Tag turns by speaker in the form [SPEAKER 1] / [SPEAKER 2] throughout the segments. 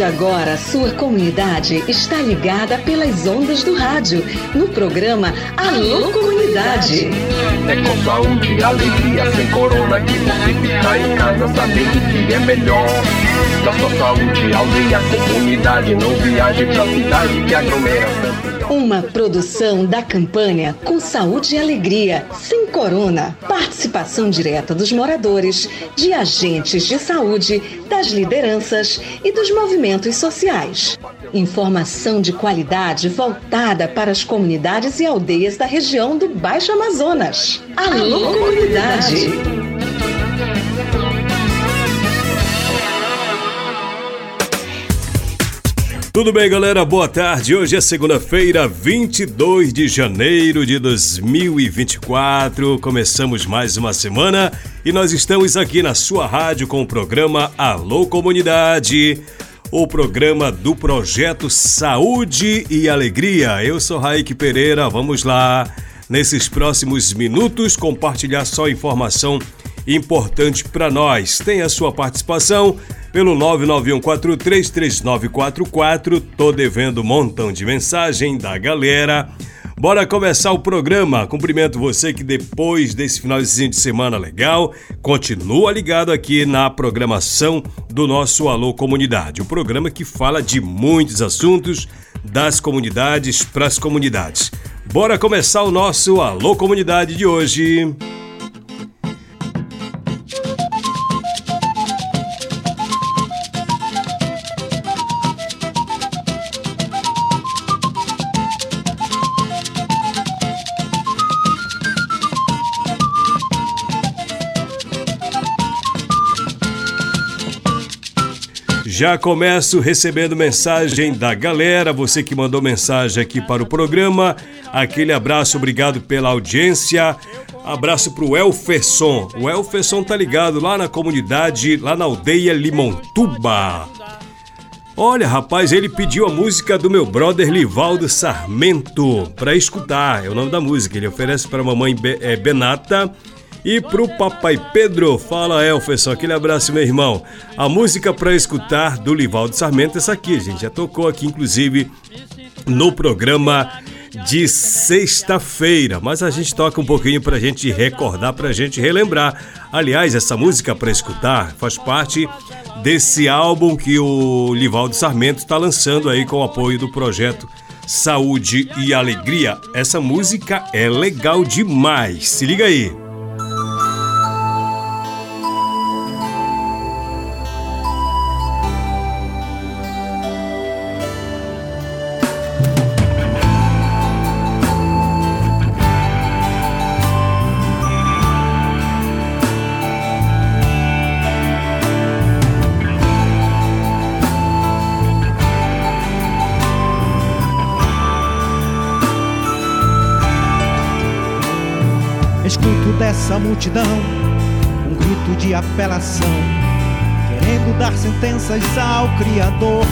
[SPEAKER 1] de agora, sua comunidade está ligada pelas ondas do rádio, no programa Alô Comunidade.
[SPEAKER 2] É com saúde e alegria, sem corona, que você fica em casa sabendo que é melhor. Da sua saúde, aldeia, comunidade, não viaje pra cidade que aglomera.
[SPEAKER 1] Uma produção da campanha Com Saúde e Alegria, sem corona. Participação direta dos moradores, de agentes de saúde, das lideranças e dos movimentos sociais. Informação de qualidade voltada para as comunidades e aldeias da região do Baixo Amazonas. Alô, comunidade!
[SPEAKER 3] Tudo bem, galera? Boa tarde. Hoje é segunda-feira, 22 de janeiro de 2024. Começamos mais uma semana e nós estamos aqui na sua rádio com o programa Alô Comunidade, o programa do projeto Saúde e Alegria. Eu sou Raik Pereira. Vamos lá, nesses próximos minutos, compartilhar só informação importante para nós. Tem a sua participação pelo 991433944. Tô devendo um montão de mensagem da galera. Bora começar o programa. Cumprimento você que depois desse finalzinho de semana legal, continua ligado aqui na programação do nosso Alô Comunidade, o um programa que fala de muitos assuntos das comunidades para as comunidades. Bora começar o nosso Alô Comunidade de hoje. Já começo recebendo mensagem da galera, você que mandou mensagem aqui para o programa. Aquele abraço, obrigado pela audiência. Abraço pro Elferson. O Elferson tá ligado lá na comunidade, lá na aldeia Limontuba. Olha, rapaz, ele pediu a música do meu brother Livaldo Sarmento para escutar. É o nome da música. Ele oferece para mamãe é, Benata e pro papai Pedro, fala Elferson, aquele abraço, meu irmão. A música para escutar do Livaldo Sarmento, essa aqui, gente, já tocou aqui, inclusive, no programa de sexta-feira, mas a gente toca um pouquinho pra gente recordar, pra gente relembrar. Aliás, essa música para escutar faz parte desse álbum que o Livaldo Sarmento está lançando aí com o apoio do projeto Saúde e Alegria. Essa música é legal demais. Se liga aí.
[SPEAKER 4] Multidão, um grito de apelação, querendo dar sentenças ao Criador.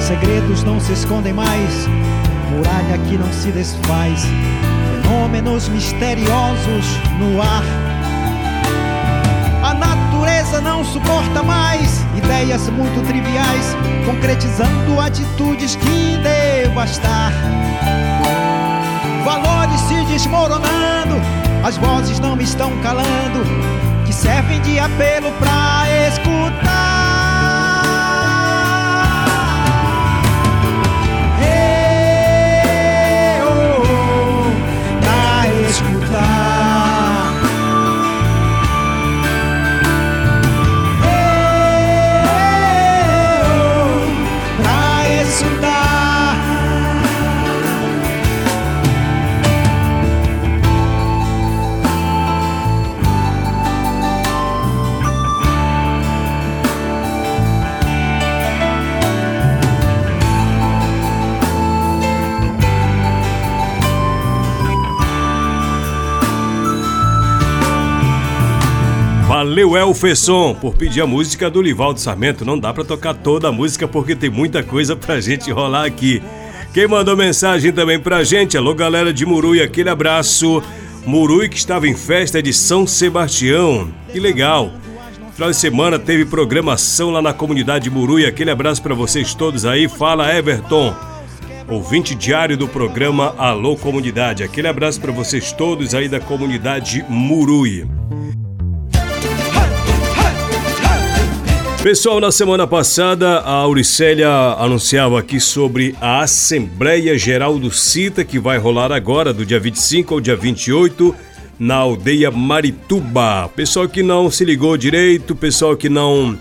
[SPEAKER 4] Segredos não se escondem mais, muralha que não se desfaz, fenômenos misteriosos no ar. A natureza não suporta mais ideias muito triviais, concretizando atitudes que devastar valores se desmoronando, as vozes não me estão calando, que servem de apelo pra escutar.
[SPEAKER 3] Valeu, Elferson, por pedir a música do Livaldo Sarmento. Não dá para tocar toda a música porque tem muita coisa pra gente rolar aqui. Quem mandou mensagem também pra gente, alô galera de Murui, aquele abraço. Murui que estava em festa de São Sebastião, que legal. Final de semana teve programação lá na comunidade Murui. Aquele abraço para vocês todos aí. Fala Everton, ouvinte diário do programa Alô Comunidade. Aquele abraço para vocês todos aí da comunidade Murui. Pessoal, na semana passada a Auricélia anunciava aqui sobre a Assembleia Geral do CITA que vai rolar agora, do dia 25 ao dia 28, na aldeia Marituba. Pessoal que não se ligou direito, pessoal que não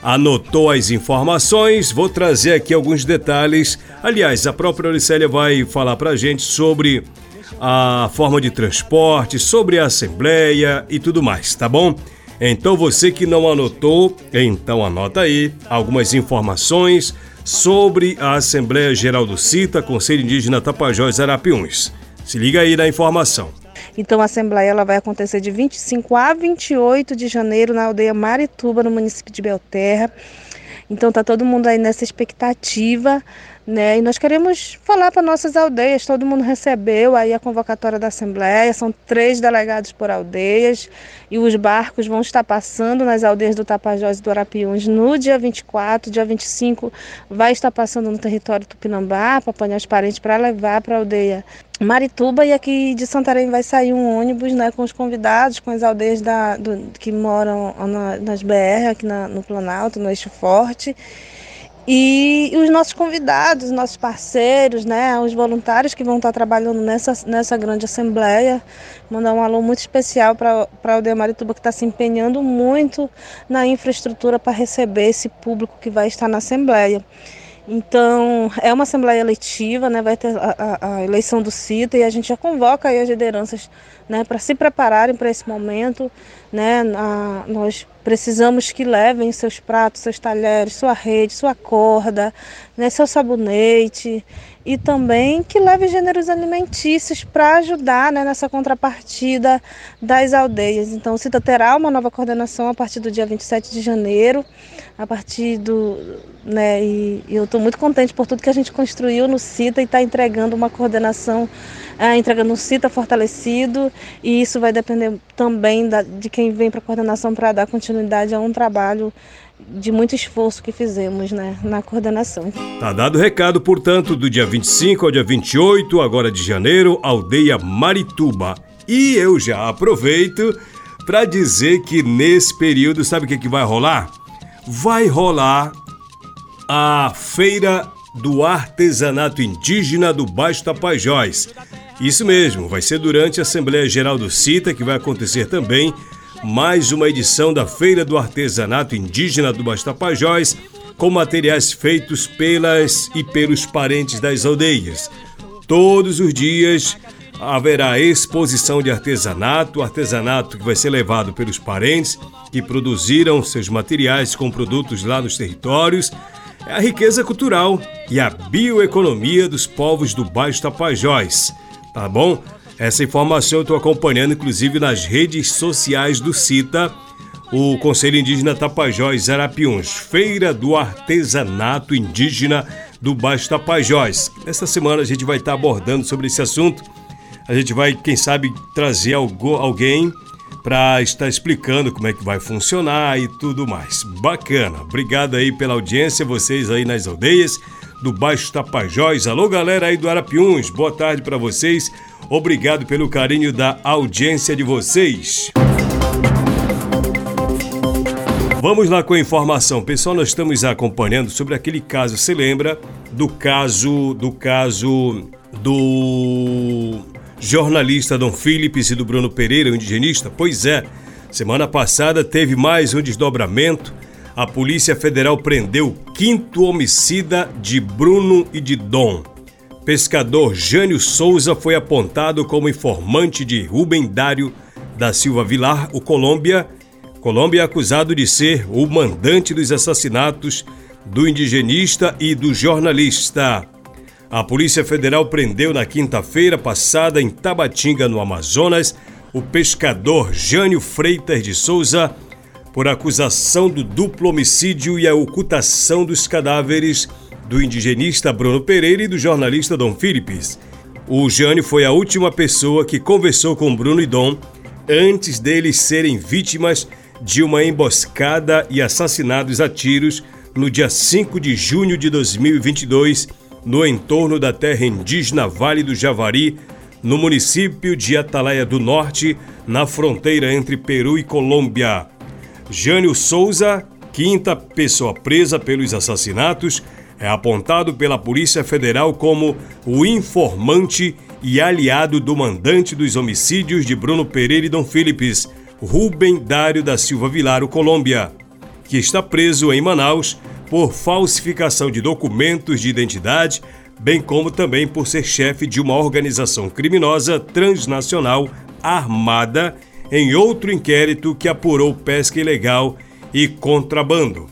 [SPEAKER 3] anotou as informações, vou trazer aqui alguns detalhes. Aliás, a própria Auricélia vai falar pra gente sobre a forma de transporte, sobre a Assembleia e tudo mais, tá bom? Então você que não anotou, então anota aí algumas informações sobre a Assembleia Geral do CITA, Conselho Indígena Tapajós Arapiuns. Se liga aí na informação.
[SPEAKER 5] Então a Assembleia ela vai acontecer de 25 a 28 de janeiro na aldeia Marituba, no município de Belterra. Então tá todo mundo aí nessa expectativa né? E nós queremos falar para nossas aldeias, todo mundo recebeu aí a convocatória da Assembleia, são três delegados por aldeias e os barcos vão estar passando nas aldeias do Tapajós e do Arapiuns no dia 24, dia 25 vai estar passando no território Tupinambá para apanhar os parentes para levar para a aldeia Marituba e aqui de Santarém vai sair um ônibus né, com os convidados, com as aldeias da, do, que moram na, nas BR aqui na, no Planalto, no Eixo Forte. E os nossos convidados, nossos parceiros, né, os voluntários que vão estar trabalhando nessa, nessa grande assembleia. Mandar um alô muito especial para a Aldeia Marituba, que está se empenhando muito na infraestrutura para receber esse público que vai estar na assembleia. Então, é uma assembleia eletiva, né? vai ter a, a, a eleição do CITA e a gente já convoca as lideranças né, para se prepararem para esse momento. Né? A, nós precisamos que levem seus pratos, seus talheres, sua rede, sua corda, né, seu sabonete e também que leve gêneros alimentícios para ajudar né, nessa contrapartida das aldeias. Então, o CITA terá uma nova coordenação a partir do dia 27 de janeiro, a partir do. Né, e, e eu estou muito contente por tudo que a gente construiu no CITA e está entregando uma coordenação, é, entregando um CITA fortalecido, e isso vai depender também da, de quem vem para a coordenação para dar continuidade a um trabalho de muito esforço que fizemos né, na coordenação.
[SPEAKER 3] Tá dado o recado, portanto, do dia 25 ao dia 28, agora de janeiro, aldeia Marituba. E eu já aproveito para dizer que nesse período, sabe o que, que vai rolar? Vai rolar a Feira do Artesanato Indígena do Baixo Tapajós. Isso mesmo, vai ser durante a Assembleia Geral do CITA, que vai acontecer também mais uma edição da Feira do Artesanato Indígena do Bastapajós, com materiais feitos pelas e pelos parentes das aldeias. Todos os dias haverá exposição de artesanato, artesanato que vai ser levado pelos parentes que produziram seus materiais com produtos lá nos territórios. É a riqueza cultural e a bioeconomia dos povos do Baixo Tapajós. Tá bom? Essa informação eu estou acompanhando, inclusive, nas redes sociais do CITA, o Conselho Indígena Tapajós Arapiuns, Feira do Artesanato Indígena do Baixo Tapajós. Esta semana a gente vai estar abordando sobre esse assunto. A gente vai, quem sabe, trazer alguém para estar explicando como é que vai funcionar e tudo mais. Bacana. Obrigado aí pela audiência, vocês aí nas aldeias do Baixo Tapajós. Alô, galera aí do Arapiuns. Boa tarde para vocês. Obrigado pelo carinho da audiência de vocês. Vamos lá com a informação. Pessoal, nós estamos acompanhando sobre aquele caso, você lembra do caso do caso do jornalista Dom Philips e do Bruno Pereira, o indigenista? Pois é. Semana passada teve mais um desdobramento. A Polícia Federal prendeu o quinto homicida de Bruno e de Dom pescador Jânio Souza foi apontado como informante de Rubem Dário da Silva Vilar, o Colômbia. Colômbia é acusado de ser o mandante dos assassinatos do indigenista e do jornalista. A Polícia Federal prendeu na quinta-feira passada em Tabatinga, no Amazonas, o pescador Jânio Freitas de Souza por acusação do duplo homicídio e a ocultação dos cadáveres do indigenista Bruno Pereira e do jornalista Dom Philips. O Jânio foi a última pessoa que conversou com Bruno e Dom antes deles serem vítimas de uma emboscada e assassinados a tiros no dia 5 de junho de 2022, no entorno da terra indígena Vale do Javari, no município de Atalaia do Norte, na fronteira entre Peru e Colômbia. Jânio Souza, quinta pessoa presa pelos assassinatos, é apontado pela Polícia Federal como o informante e aliado do mandante dos homicídios de Bruno Pereira e Dom Philips, Rubem Dário da Silva Vilaro, Colômbia, que está preso em Manaus por falsificação de documentos de identidade, bem como também por ser chefe de uma organização criminosa transnacional armada em outro inquérito que apurou pesca ilegal e contrabando.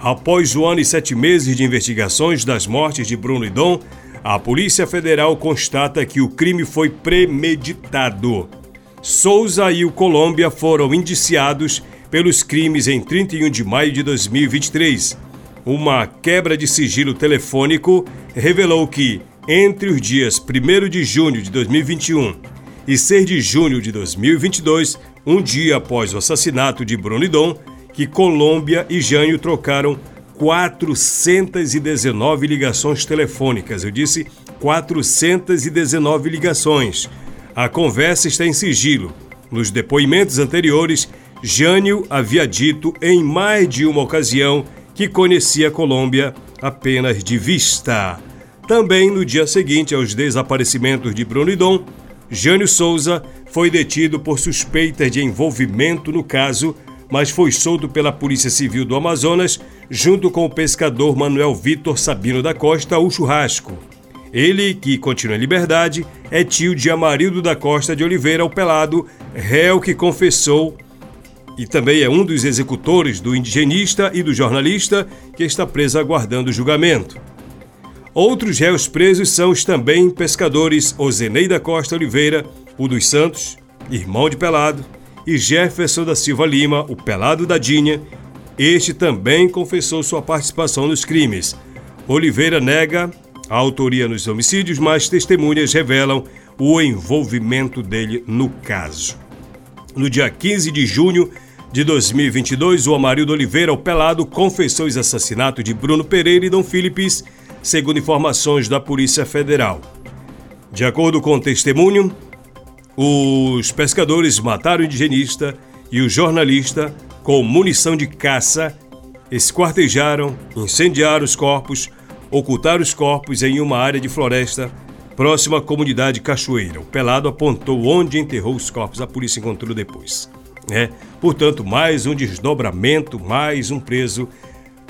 [SPEAKER 3] Após o ano e sete meses de investigações das mortes de Bruno e Dom, a Polícia Federal constata que o crime foi premeditado. Souza e o Colômbia foram indiciados pelos crimes em 31 de maio de 2023. Uma quebra de sigilo telefônico revelou que, entre os dias 1 de junho de 2021 e 6 de junho de 2022, um dia após o assassinato de Bruno Dom, que Colômbia e Jânio trocaram 419 ligações telefônicas. Eu disse 419 ligações. A conversa está em sigilo. Nos depoimentos anteriores, Jânio havia dito em mais de uma ocasião que conhecia a Colômbia apenas de vista. Também no dia seguinte aos desaparecimentos de Bruno Dom, Jânio Souza foi detido por suspeitas de envolvimento no caso mas foi solto pela Polícia Civil do Amazonas junto com o pescador Manuel Vitor Sabino da Costa, o churrasco. Ele, que continua em liberdade, é tio de Amarildo da Costa de Oliveira, o pelado, réu que confessou e também é um dos executores do indigenista e do jornalista que está preso aguardando julgamento. Outros réus presos são os também pescadores Ozenei da Costa Oliveira, o dos Santos, irmão de Pelado, e Jefferson da Silva Lima, o pelado da Dinha. Este também confessou sua participação nos crimes. Oliveira nega a autoria nos homicídios, mas testemunhas revelam o envolvimento dele no caso. No dia 15 de junho de 2022, o Amarildo Oliveira, o pelado, confessou os assassinatos de Bruno Pereira e Dom Philips, segundo informações da Polícia Federal. De acordo com o testemunho, os pescadores mataram o indigenista e o jornalista com munição de caça, esquartejaram, incendiaram os corpos, ocultaram os corpos em uma área de floresta próxima à comunidade Cachoeira. O pelado apontou onde enterrou os corpos, a polícia encontrou depois. É, portanto, mais um desdobramento, mais um preso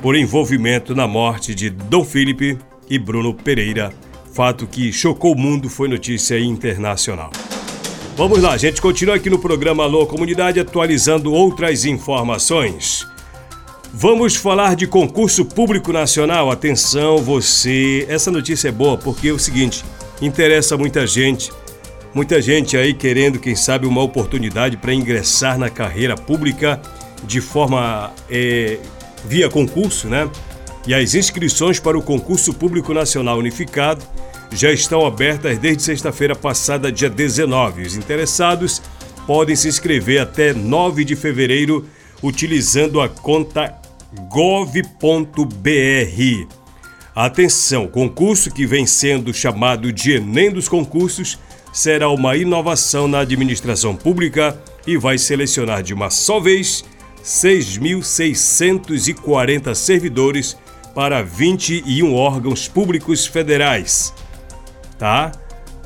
[SPEAKER 3] por envolvimento na morte de Dom Felipe e Bruno Pereira. Fato que chocou o mundo, foi notícia internacional. Vamos lá, a gente continua aqui no programa Alô Comunidade atualizando outras informações. Vamos falar de concurso público nacional. Atenção, você. Essa notícia é boa porque é o seguinte: interessa muita gente. Muita gente aí querendo, quem sabe, uma oportunidade para ingressar na carreira pública de forma é, via concurso, né? E as inscrições para o concurso público nacional unificado já estão abertas desde sexta-feira passada, dia 19. Os interessados podem se inscrever até 9 de fevereiro utilizando a conta gov.br. Atenção, concurso que vem sendo chamado de Enem dos concursos será uma inovação na administração pública e vai selecionar de uma só vez 6.640 servidores para 21 órgãos públicos federais tá?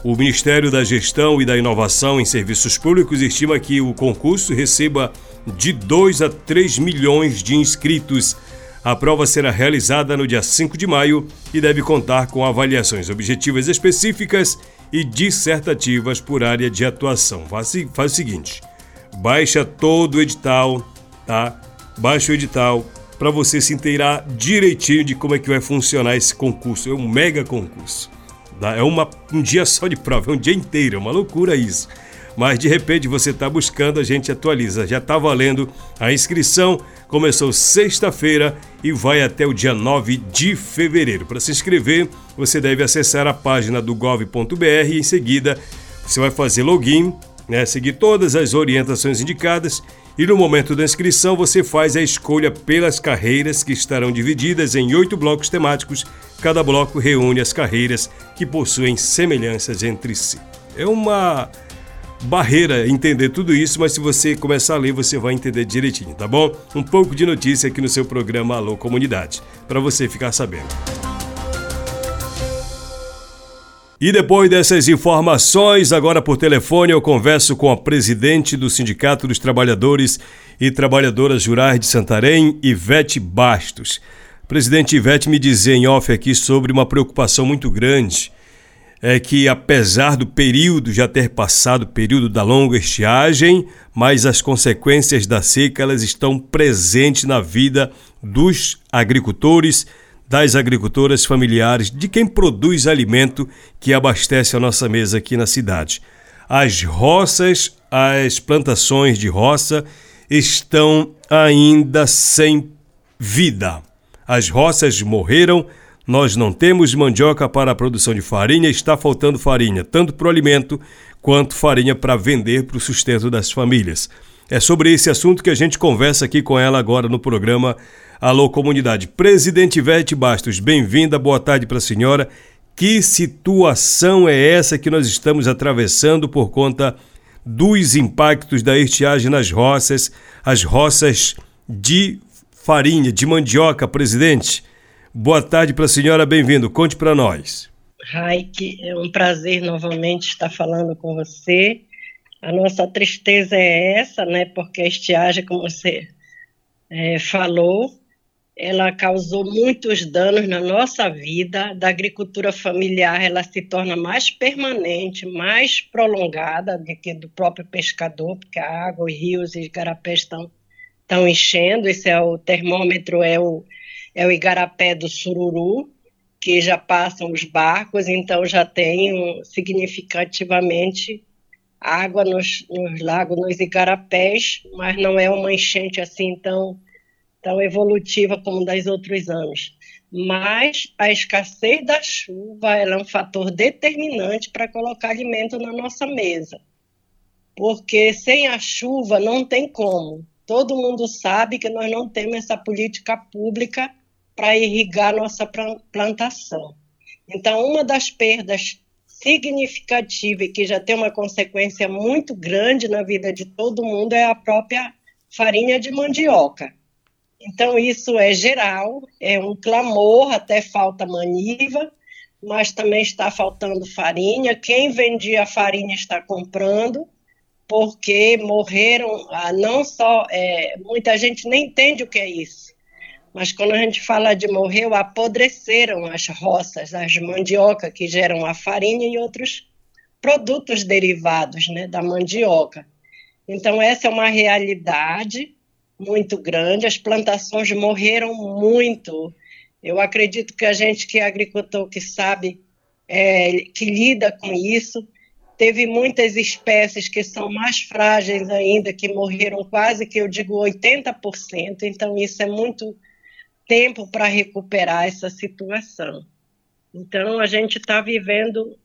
[SPEAKER 3] O Ministério da Gestão e da Inovação em Serviços Públicos estima que o concurso receba de 2 a 3 milhões de inscritos. A prova será realizada no dia 5 de maio e deve contar com avaliações objetivas específicas e dissertativas por área de atuação. Faz, faz o seguinte: baixa todo o edital, tá? Baixa o edital para você se inteirar direitinho de como é que vai funcionar esse concurso. É um mega concurso. É uma, um dia só de prova, é um dia inteiro, é uma loucura isso. Mas de repente você está buscando, a gente atualiza. Já está valendo a inscrição, começou sexta-feira e vai até o dia 9 de fevereiro. Para se inscrever, você deve acessar a página do gov.br e em seguida você vai fazer login, né, seguir todas as orientações indicadas E no momento da inscrição, você faz a escolha pelas carreiras que estarão divididas em oito blocos temáticos. Cada bloco reúne as carreiras que possuem semelhanças entre si. É uma barreira entender tudo isso, mas se você começar a ler, você vai entender direitinho, tá bom? Um pouco de notícia aqui no seu programa Alô Comunidade, para você ficar sabendo. E depois dessas informações, agora por telefone, eu converso com a presidente do Sindicato dos Trabalhadores e Trabalhadoras Rurais de Santarém, Ivete Bastos. Presidente Ivete, me dizer em off aqui sobre uma preocupação muito grande. É que apesar do período já ter passado, o período da longa estiagem, mas as consequências da seca elas estão presentes na vida dos agricultores, das agricultoras familiares, de quem produz alimento que abastece a nossa mesa aqui na cidade. As roças, as plantações de roça estão ainda sem vida. As roças morreram, nós não temos mandioca para a produção de farinha, está faltando farinha, tanto para o alimento quanto farinha para vender para o sustento das famílias. É sobre esse assunto que a gente conversa aqui com ela agora no programa Alô Comunidade. Presidente Ivete Bastos, bem-vinda, boa tarde para a senhora. Que situação é essa que nós estamos atravessando por conta dos impactos da estiagem nas roças, as roças de farinha, de mandioca, presidente? Boa tarde para a senhora, bem-vindo. Conte para nós.
[SPEAKER 6] Raik, é um prazer novamente estar falando com você. A nossa tristeza é essa, né? Porque a estiagem, como você é, falou, ela causou muitos danos na nossa vida, da agricultura familiar ela se torna mais permanente, mais prolongada do que do próprio pescador, porque a água, os rios e igarapés estão, estão enchendo, esse é o termômetro, é o, é o igarapé do sururu, que já passam os barcos, então já tem um, significativamente água nos, nos lagos, nos igarapés, mas não é uma enchente assim tão tão evolutiva como das outros anos. Mas a escassez da chuva é um fator determinante para colocar alimento na nossa mesa. Porque sem a chuva não tem como. Todo mundo sabe que nós não temos essa política pública para irrigar nossa plantação. Então, uma das perdas significativas e que já tem uma consequência muito grande na vida de todo mundo é a própria farinha de mandioca. Então, isso é geral, é um clamor, até falta maniva, mas também está faltando farinha. Quem vendia farinha está comprando, porque morreram, ah, não só, é, muita gente nem entende o que é isso, mas quando a gente fala de morreu, apodreceram as roças, as mandioca que geram a farinha e outros produtos derivados né, da mandioca. Então, essa é uma realidade muito grande, as plantações morreram muito. Eu acredito que a gente que é agricultor, que sabe, é, que lida com isso, teve muitas espécies que são mais frágeis ainda, que morreram quase que eu digo 80%, então isso é muito tempo para recuperar essa situação. Então a gente está vivendo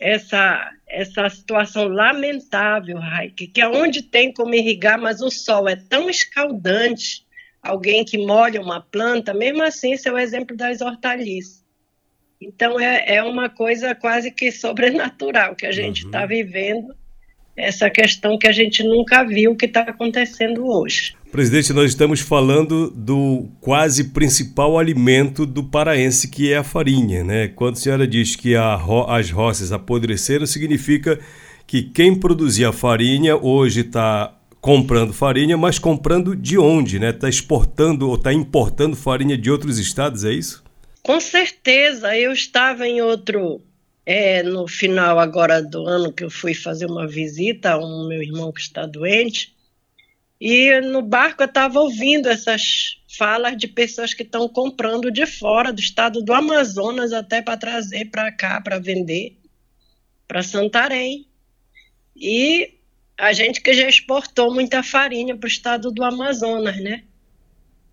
[SPEAKER 6] essa, essa situação lamentável, Raik, que é onde tem como irrigar, mas o sol é tão escaldante, alguém que molha uma planta, mesmo assim, esse é o exemplo das hortaliças. Então, é, é uma coisa quase que sobrenatural que a gente está uhum. vivendo, essa questão que a gente nunca viu que está acontecendo hoje.
[SPEAKER 3] Presidente, nós estamos falando do quase principal alimento do paraense, que é a farinha, né? Quando a senhora diz que ro as roças apodreceram, significa que quem produzia farinha hoje está comprando farinha, mas comprando de onde, né? Está exportando ou está importando farinha de outros estados, é isso?
[SPEAKER 6] Com certeza. Eu estava em outro, é, no final agora do ano que eu fui fazer uma visita a um meu irmão que está doente e no barco eu estava ouvindo essas falas de pessoas que estão comprando de fora do estado do Amazonas até para trazer para cá para vender para Santarém. E a gente que já exportou muita farinha para o estado do Amazonas, né?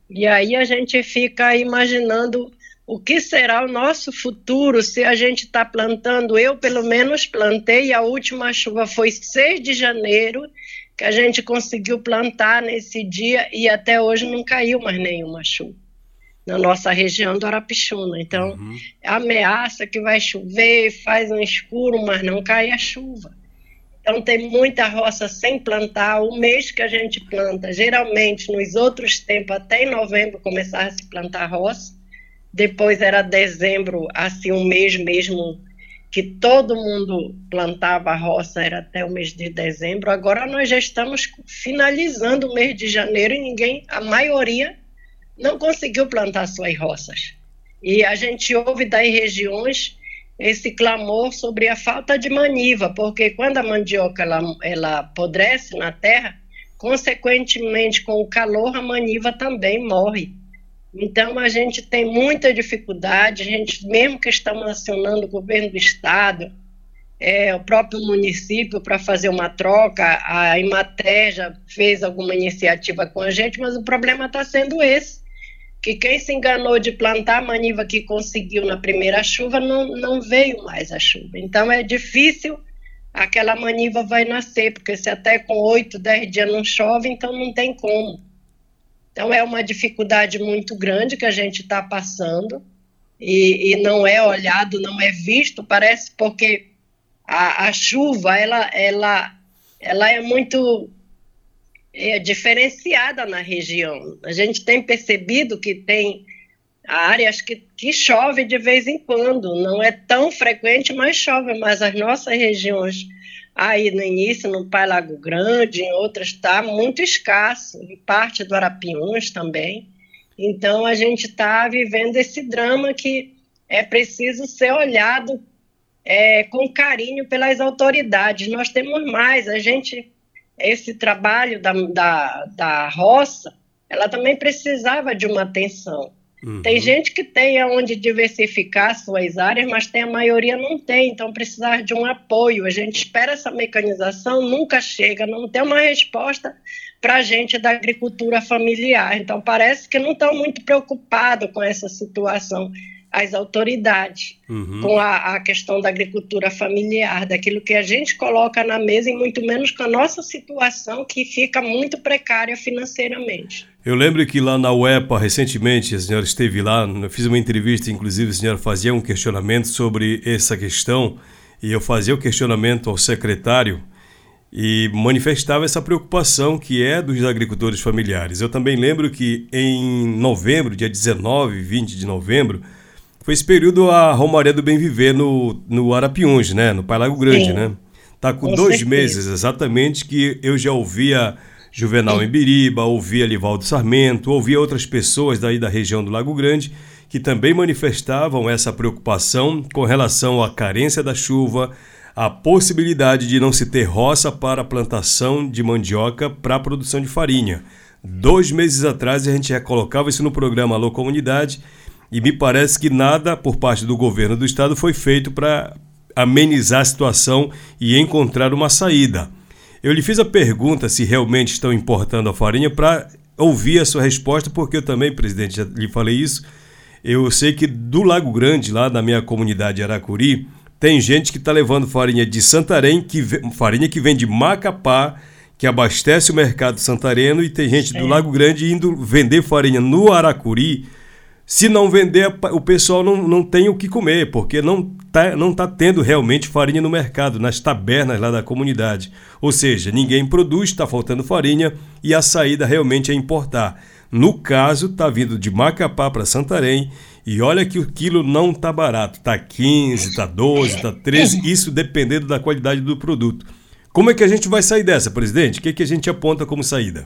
[SPEAKER 6] E aí a gente fica imaginando o que será o nosso futuro se a gente está plantando. Eu, pelo menos, plantei, a última chuva foi 6 de janeiro que a gente conseguiu plantar nesse dia e até hoje não caiu mais nenhuma chuva na nossa região do Arapixuna. Então, uhum. ameaça que vai chover, faz um escuro, mas não cai a chuva. Então, tem muita roça sem plantar. O mês que a gente planta, geralmente, nos outros tempos, até em novembro, começava a se plantar roça. Depois era dezembro, assim, um mês mesmo que todo mundo plantava roça, era até o mês de dezembro. Agora nós já estamos finalizando o mês de janeiro e ninguém, a maioria, não conseguiu plantar suas roças. E a gente ouve das regiões esse clamor sobre a falta de maniva, porque quando a mandioca ela, ela apodrece na terra, consequentemente com o calor a maniva também morre. Então a gente tem muita dificuldade, a gente mesmo que estamos acionando o governo do estado, é, o próprio município para fazer uma troca, a Imaté já fez alguma iniciativa com a gente, mas o problema está sendo esse que quem se enganou de plantar a maniva que conseguiu na primeira chuva não, não veio mais a chuva. Então é difícil aquela maniva vai nascer, porque se até com oito, dez dias não chove, então não tem como. Então é uma dificuldade muito grande que a gente está passando. E, e, não é olhado, não é visto, parece porque a, a chuva ela, ela, ela é muito é, diferenciada na região. A gente tem percebido que tem áreas que, que chove de vez em quando, não é tão frequente, mas chove, mas as nossas regiões aí no início, no Pai Lago Grande, em outras está muito escasso, e parte do Arapiuns também. Então a gente está vivendo esse drama que é preciso ser olhado é, com carinho pelas autoridades. Nós temos mais, a gente esse trabalho da, da, da roça, ela também precisava de uma atenção. Uhum. Tem gente que tem aonde diversificar suas áreas, mas tem a maioria não tem, então precisar de um apoio. A gente espera essa mecanização, nunca chega, não tem uma resposta para a gente da agricultura familiar. Então parece que não estão muito preocupados com essa situação as autoridades uhum. com a, a, questão da agricultura familiar, daquilo que a gente coloca na mesa e muito menos com a nossa situação que fica muito precária financeiramente.
[SPEAKER 3] Eu lembro que lá na UEPA, recentemente, a senhora esteve lá, eu fiz uma entrevista, inclusive a senhora fazia um questionamento sobre essa questão e eu fazia o questionamento ao secretário e manifestava essa preocupação que é dos agricultores familiares. Eu também lembro que em novembro, dia 19 e 20 de novembro, foi esse período a Romaria do Bem Viver no, no Arapiuns, né? No Pai Lago Grande, Sim. né? Tá com, com dois certeza. meses exatamente que eu já ouvia Juvenal. Embiriba, ouvia Livaldo Sarmento, ouvia outras pessoas daí da região do Lago Grande que também manifestavam essa preocupação com relação à carência da chuva, a possibilidade de não se ter roça para a plantação de mandioca para a produção de farinha. Dois meses atrás a gente já colocava isso no programa Alô Comunidade e me parece que nada por parte do governo do estado foi feito para amenizar a situação e encontrar uma saída. Eu lhe fiz a pergunta se realmente estão importando a farinha para ouvir a sua resposta, porque eu também, presidente, já lhe falei isso. Eu sei que do Lago Grande, lá na minha comunidade Aracuri, tem gente que está levando farinha de Santarém, que, farinha que vem de Macapá, que abastece o mercado santareno, e tem gente do Lago Grande indo vender farinha no Aracuri se não vender, o pessoal não, não tem o que comer, porque não está não tá tendo realmente farinha no mercado, nas tabernas lá da comunidade. Ou seja, ninguém produz, está faltando farinha e a saída realmente é importar. No caso, está vindo de Macapá para Santarém e olha que o quilo não está barato. Está 15, está 12, está 13, isso dependendo da qualidade do produto. Como é que a gente vai sair dessa, presidente? O que, que a gente aponta como saída?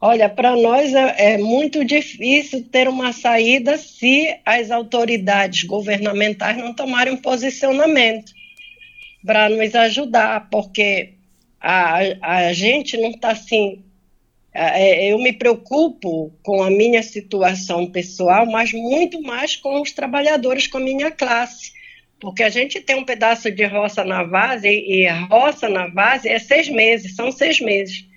[SPEAKER 6] Olha, para nós é, é, muito difícil ter uma saída se as autoridades governamentais não tomarem um posicionamento para nos ajudar, porque a, a gente não está assim. É, eu me preocupo com a minha situação pessoal, mas muito mais com os trabalhadores, com a minha classe. Porque a gente tem um pedaço de roça na base, e a roça na base é seis meses, são seis meses.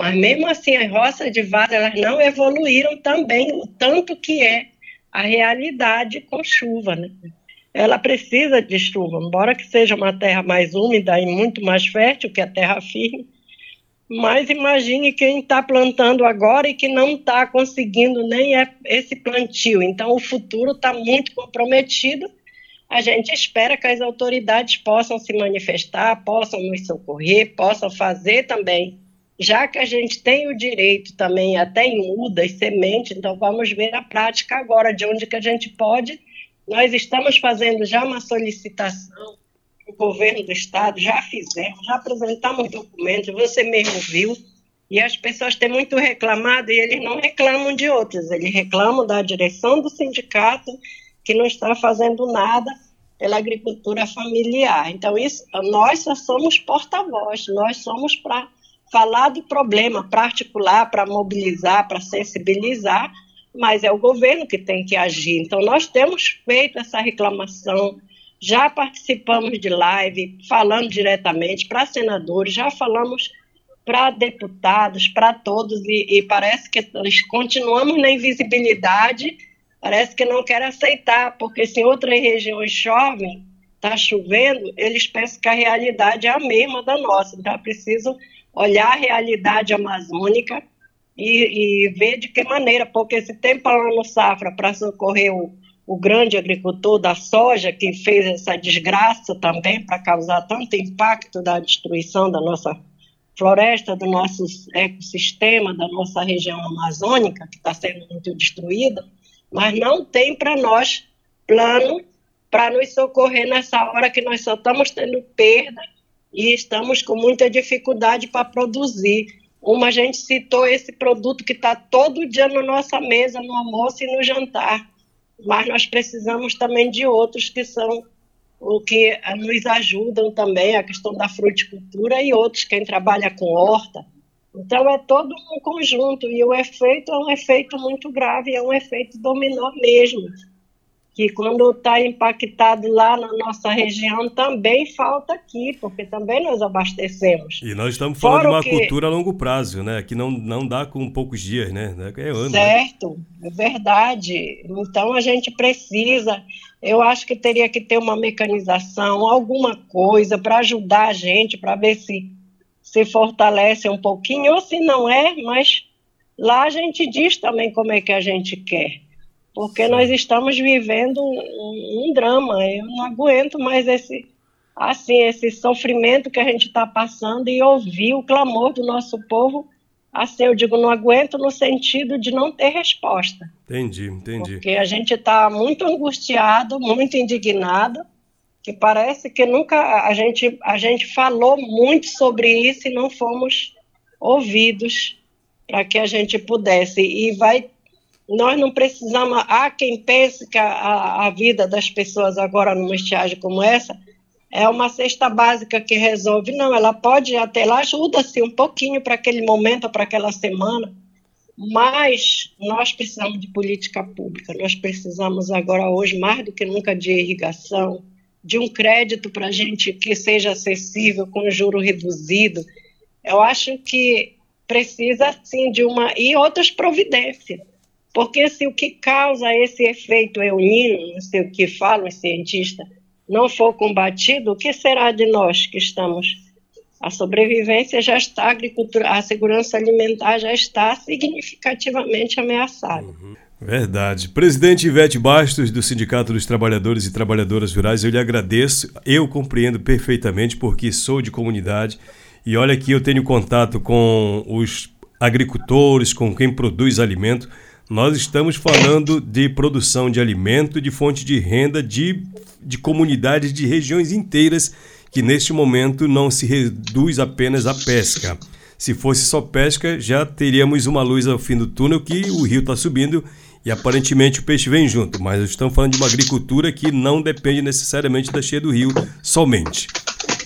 [SPEAKER 6] Mas mesmo assim, as roças de vaza elas não evoluíram também o tanto que é a realidade com chuva, né? Ela precisa de chuva, embora que seja uma terra mais úmida e muito mais fértil que a terra firme, mas imagine quem está plantando agora e que não está conseguindo nem é esse plantio. Então, o futuro está muito comprometido. A gente espera que as autoridades possam se manifestar, possam nos socorrer, possam fazer também, já que a gente tem o direito também até em mudas, sementes, então vamos ver a prática agora, de onde que a gente pode. Nós estamos fazendo já uma solicitação o governo do estado já fizemos, já apresentamos documentos, você mesmo viu, e as pessoas têm muito reclamado e eles não reclamam de outros, eles reclamam da direção do sindicato que não está fazendo nada pela agricultura familiar. Então isso, nós só somos porta-voz, nós somos para falar do problema, para articular, para mobilizar, para sensibilizar, mas é o governo que tem que agir. Então nós temos feito essa reclamação já participamos de live falando diretamente para senadores, já falamos para deputados, para todos, e, e, parece que nós continuamos na invisibilidade, parece que não quer aceitar, porque se em outras regiões chovem, está chovendo, eles pensam que a realidade é a mesma da nossa, então é preciso olhar a realidade amazônica e, e ver de que maneira, porque se tem plano safra para socorrer o o grande agricultor da soja, que fez essa desgraça também para causar tanto impacto da destruição da nossa floresta, do nosso ecossistema, da nossa região amazônica, que está sendo muito destruída, mas não tem para nós plano para nos socorrer nessa hora que nós só estamos tendo perda e estamos com muita dificuldade para produzir. Uma a gente citou esse produto que está todo dia na nossa mesa, no almoço e no jantar, mas nós precisamos também de outros que são o que nos ajudam também, a questão da fruticultura e outros, quem trabalha com horta. Então é todo um conjunto e o efeito é um efeito muito grave, é um efeito dominó mesmo que quando está impactado lá na nossa região também falta aqui, porque também nós abastecemos.
[SPEAKER 3] E nós estamos falando Fora de uma que... cultura a longo prazo, né? Que não, não dá com poucos dias, né? É
[SPEAKER 6] ano, né? certo, né? é verdade. Então a gente precisa, eu acho que teria que ter uma mecanização, alguma coisa para ajudar a gente, para ver se se fortalece um pouquinho, ou se não é, mas lá a gente diz também como é que a gente quer porque nós estamos vivendo um, um, drama. Eu não aguento mais esse assim esse sofrimento que a gente está passando e ouvir o clamor do nosso povo. Assim, eu digo, não aguento no sentido de não ter resposta.
[SPEAKER 3] Entendi, entendi.
[SPEAKER 6] Porque a gente está muito angustiado, muito indignado, que parece que nunca a gente a gente falou muito sobre isso e não fomos ouvidos para que a gente pudesse e vai nós não precisamos. Há quem pense que a, a vida das pessoas agora numa estiagem como essa é uma cesta básica que resolve. Não, ela pode até lá, ajuda-se um pouquinho para aquele momento, para aquela semana, mas nós precisamos de política pública. Nós precisamos agora, hoje, mais do que nunca, de irrigação, de um crédito para a gente que seja acessível, com juro reduzido. Eu acho que precisa, sim, de uma. e outras providências. Porque se o que causa esse efeito eunino, não sei o que falam os cientistas, não for combatido, o que será de nós que estamos? A sobrevivência já está, a agricultura, a segurança alimentar já está significativamente ameaçada. Uhum.
[SPEAKER 3] Verdade. Presidente Ivete Bastos, do Sindicato dos Trabalhadores e Trabalhadoras Rurais, eu lhe agradeço. Eu compreendo perfeitamente porque sou de comunidade e olha que eu tenho contato com os agricultores, com quem produz alimento nós estamos falando de produção de alimento, de fonte de renda de, de comunidades de regiões inteiras que neste momento não se reduz apenas à pesca. Se fosse só pesca, já teríamos uma luz ao fim do túnel que o rio está subindo e aparentemente o peixe vem junto. Mas estamos falando de uma agricultura que não depende necessariamente da cheia do rio somente.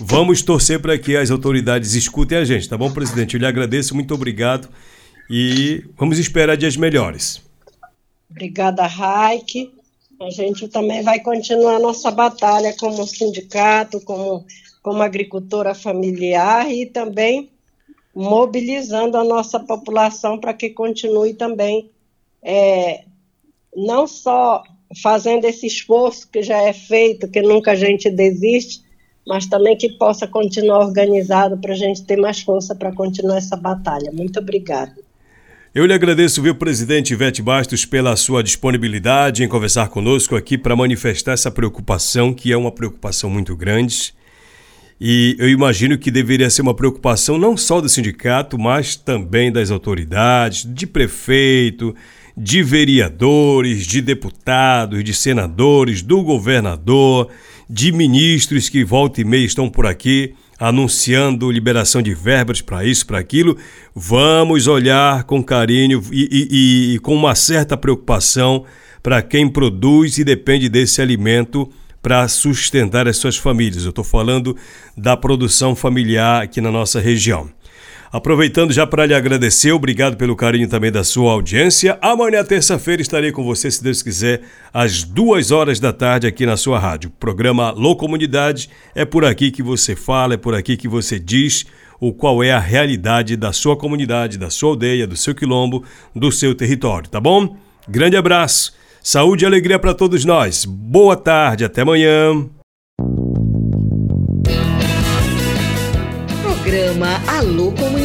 [SPEAKER 3] Vamos torcer para que as autoridades escutem a gente, tá bom, presidente? Eu lhe agradeço, muito obrigado e vamos esperar dias melhores.
[SPEAKER 6] Obrigada, Raik. A gente também vai continuar nossa batalha como sindicato, como, como agricultora familiar e também mobilizando a nossa população para que continue também é, não só fazendo esse esforço que já é feito, que nunca a gente desiste, mas também que possa continuar organizado para a gente ter mais força para continuar essa batalha. Muito obrigada.
[SPEAKER 3] Eu lhe agradeço, viu, presidente Ivete Bastos, pela sua disponibilidade em conversar conosco aqui para manifestar essa preocupação, que é uma preocupação muito grande. E eu imagino que deveria ser uma preocupação não só do sindicato, mas também das autoridades, de prefeito, de vereadores, de deputados, de senadores, do governador, de ministros que volta e meia estão por aqui anunciando liberação de verbas para isso, para aquilo. Vamos olhar com carinho e, e, e com uma certa preocupação para quem produz e depende desse alimento para sustentar as suas famílias. Eu estou falando da produção familiar aqui na nossa região. Aproveitando já para lhe agradecer, obrigado pelo carinho também da sua audiência. Amanhã, terça-feira, estarei com você, se Deus quiser, às duas horas da tarde aqui na sua rádio. Programa Lô Comunidade é por aqui que você fala, é por aqui que você diz o qual é a realidade da sua comunidade, da sua aldeia, do seu quilombo, do seu território, tá bom? Grande abraço, saúde e alegria para todos nós. Boa tarde, até amanhã.
[SPEAKER 1] Programa Alô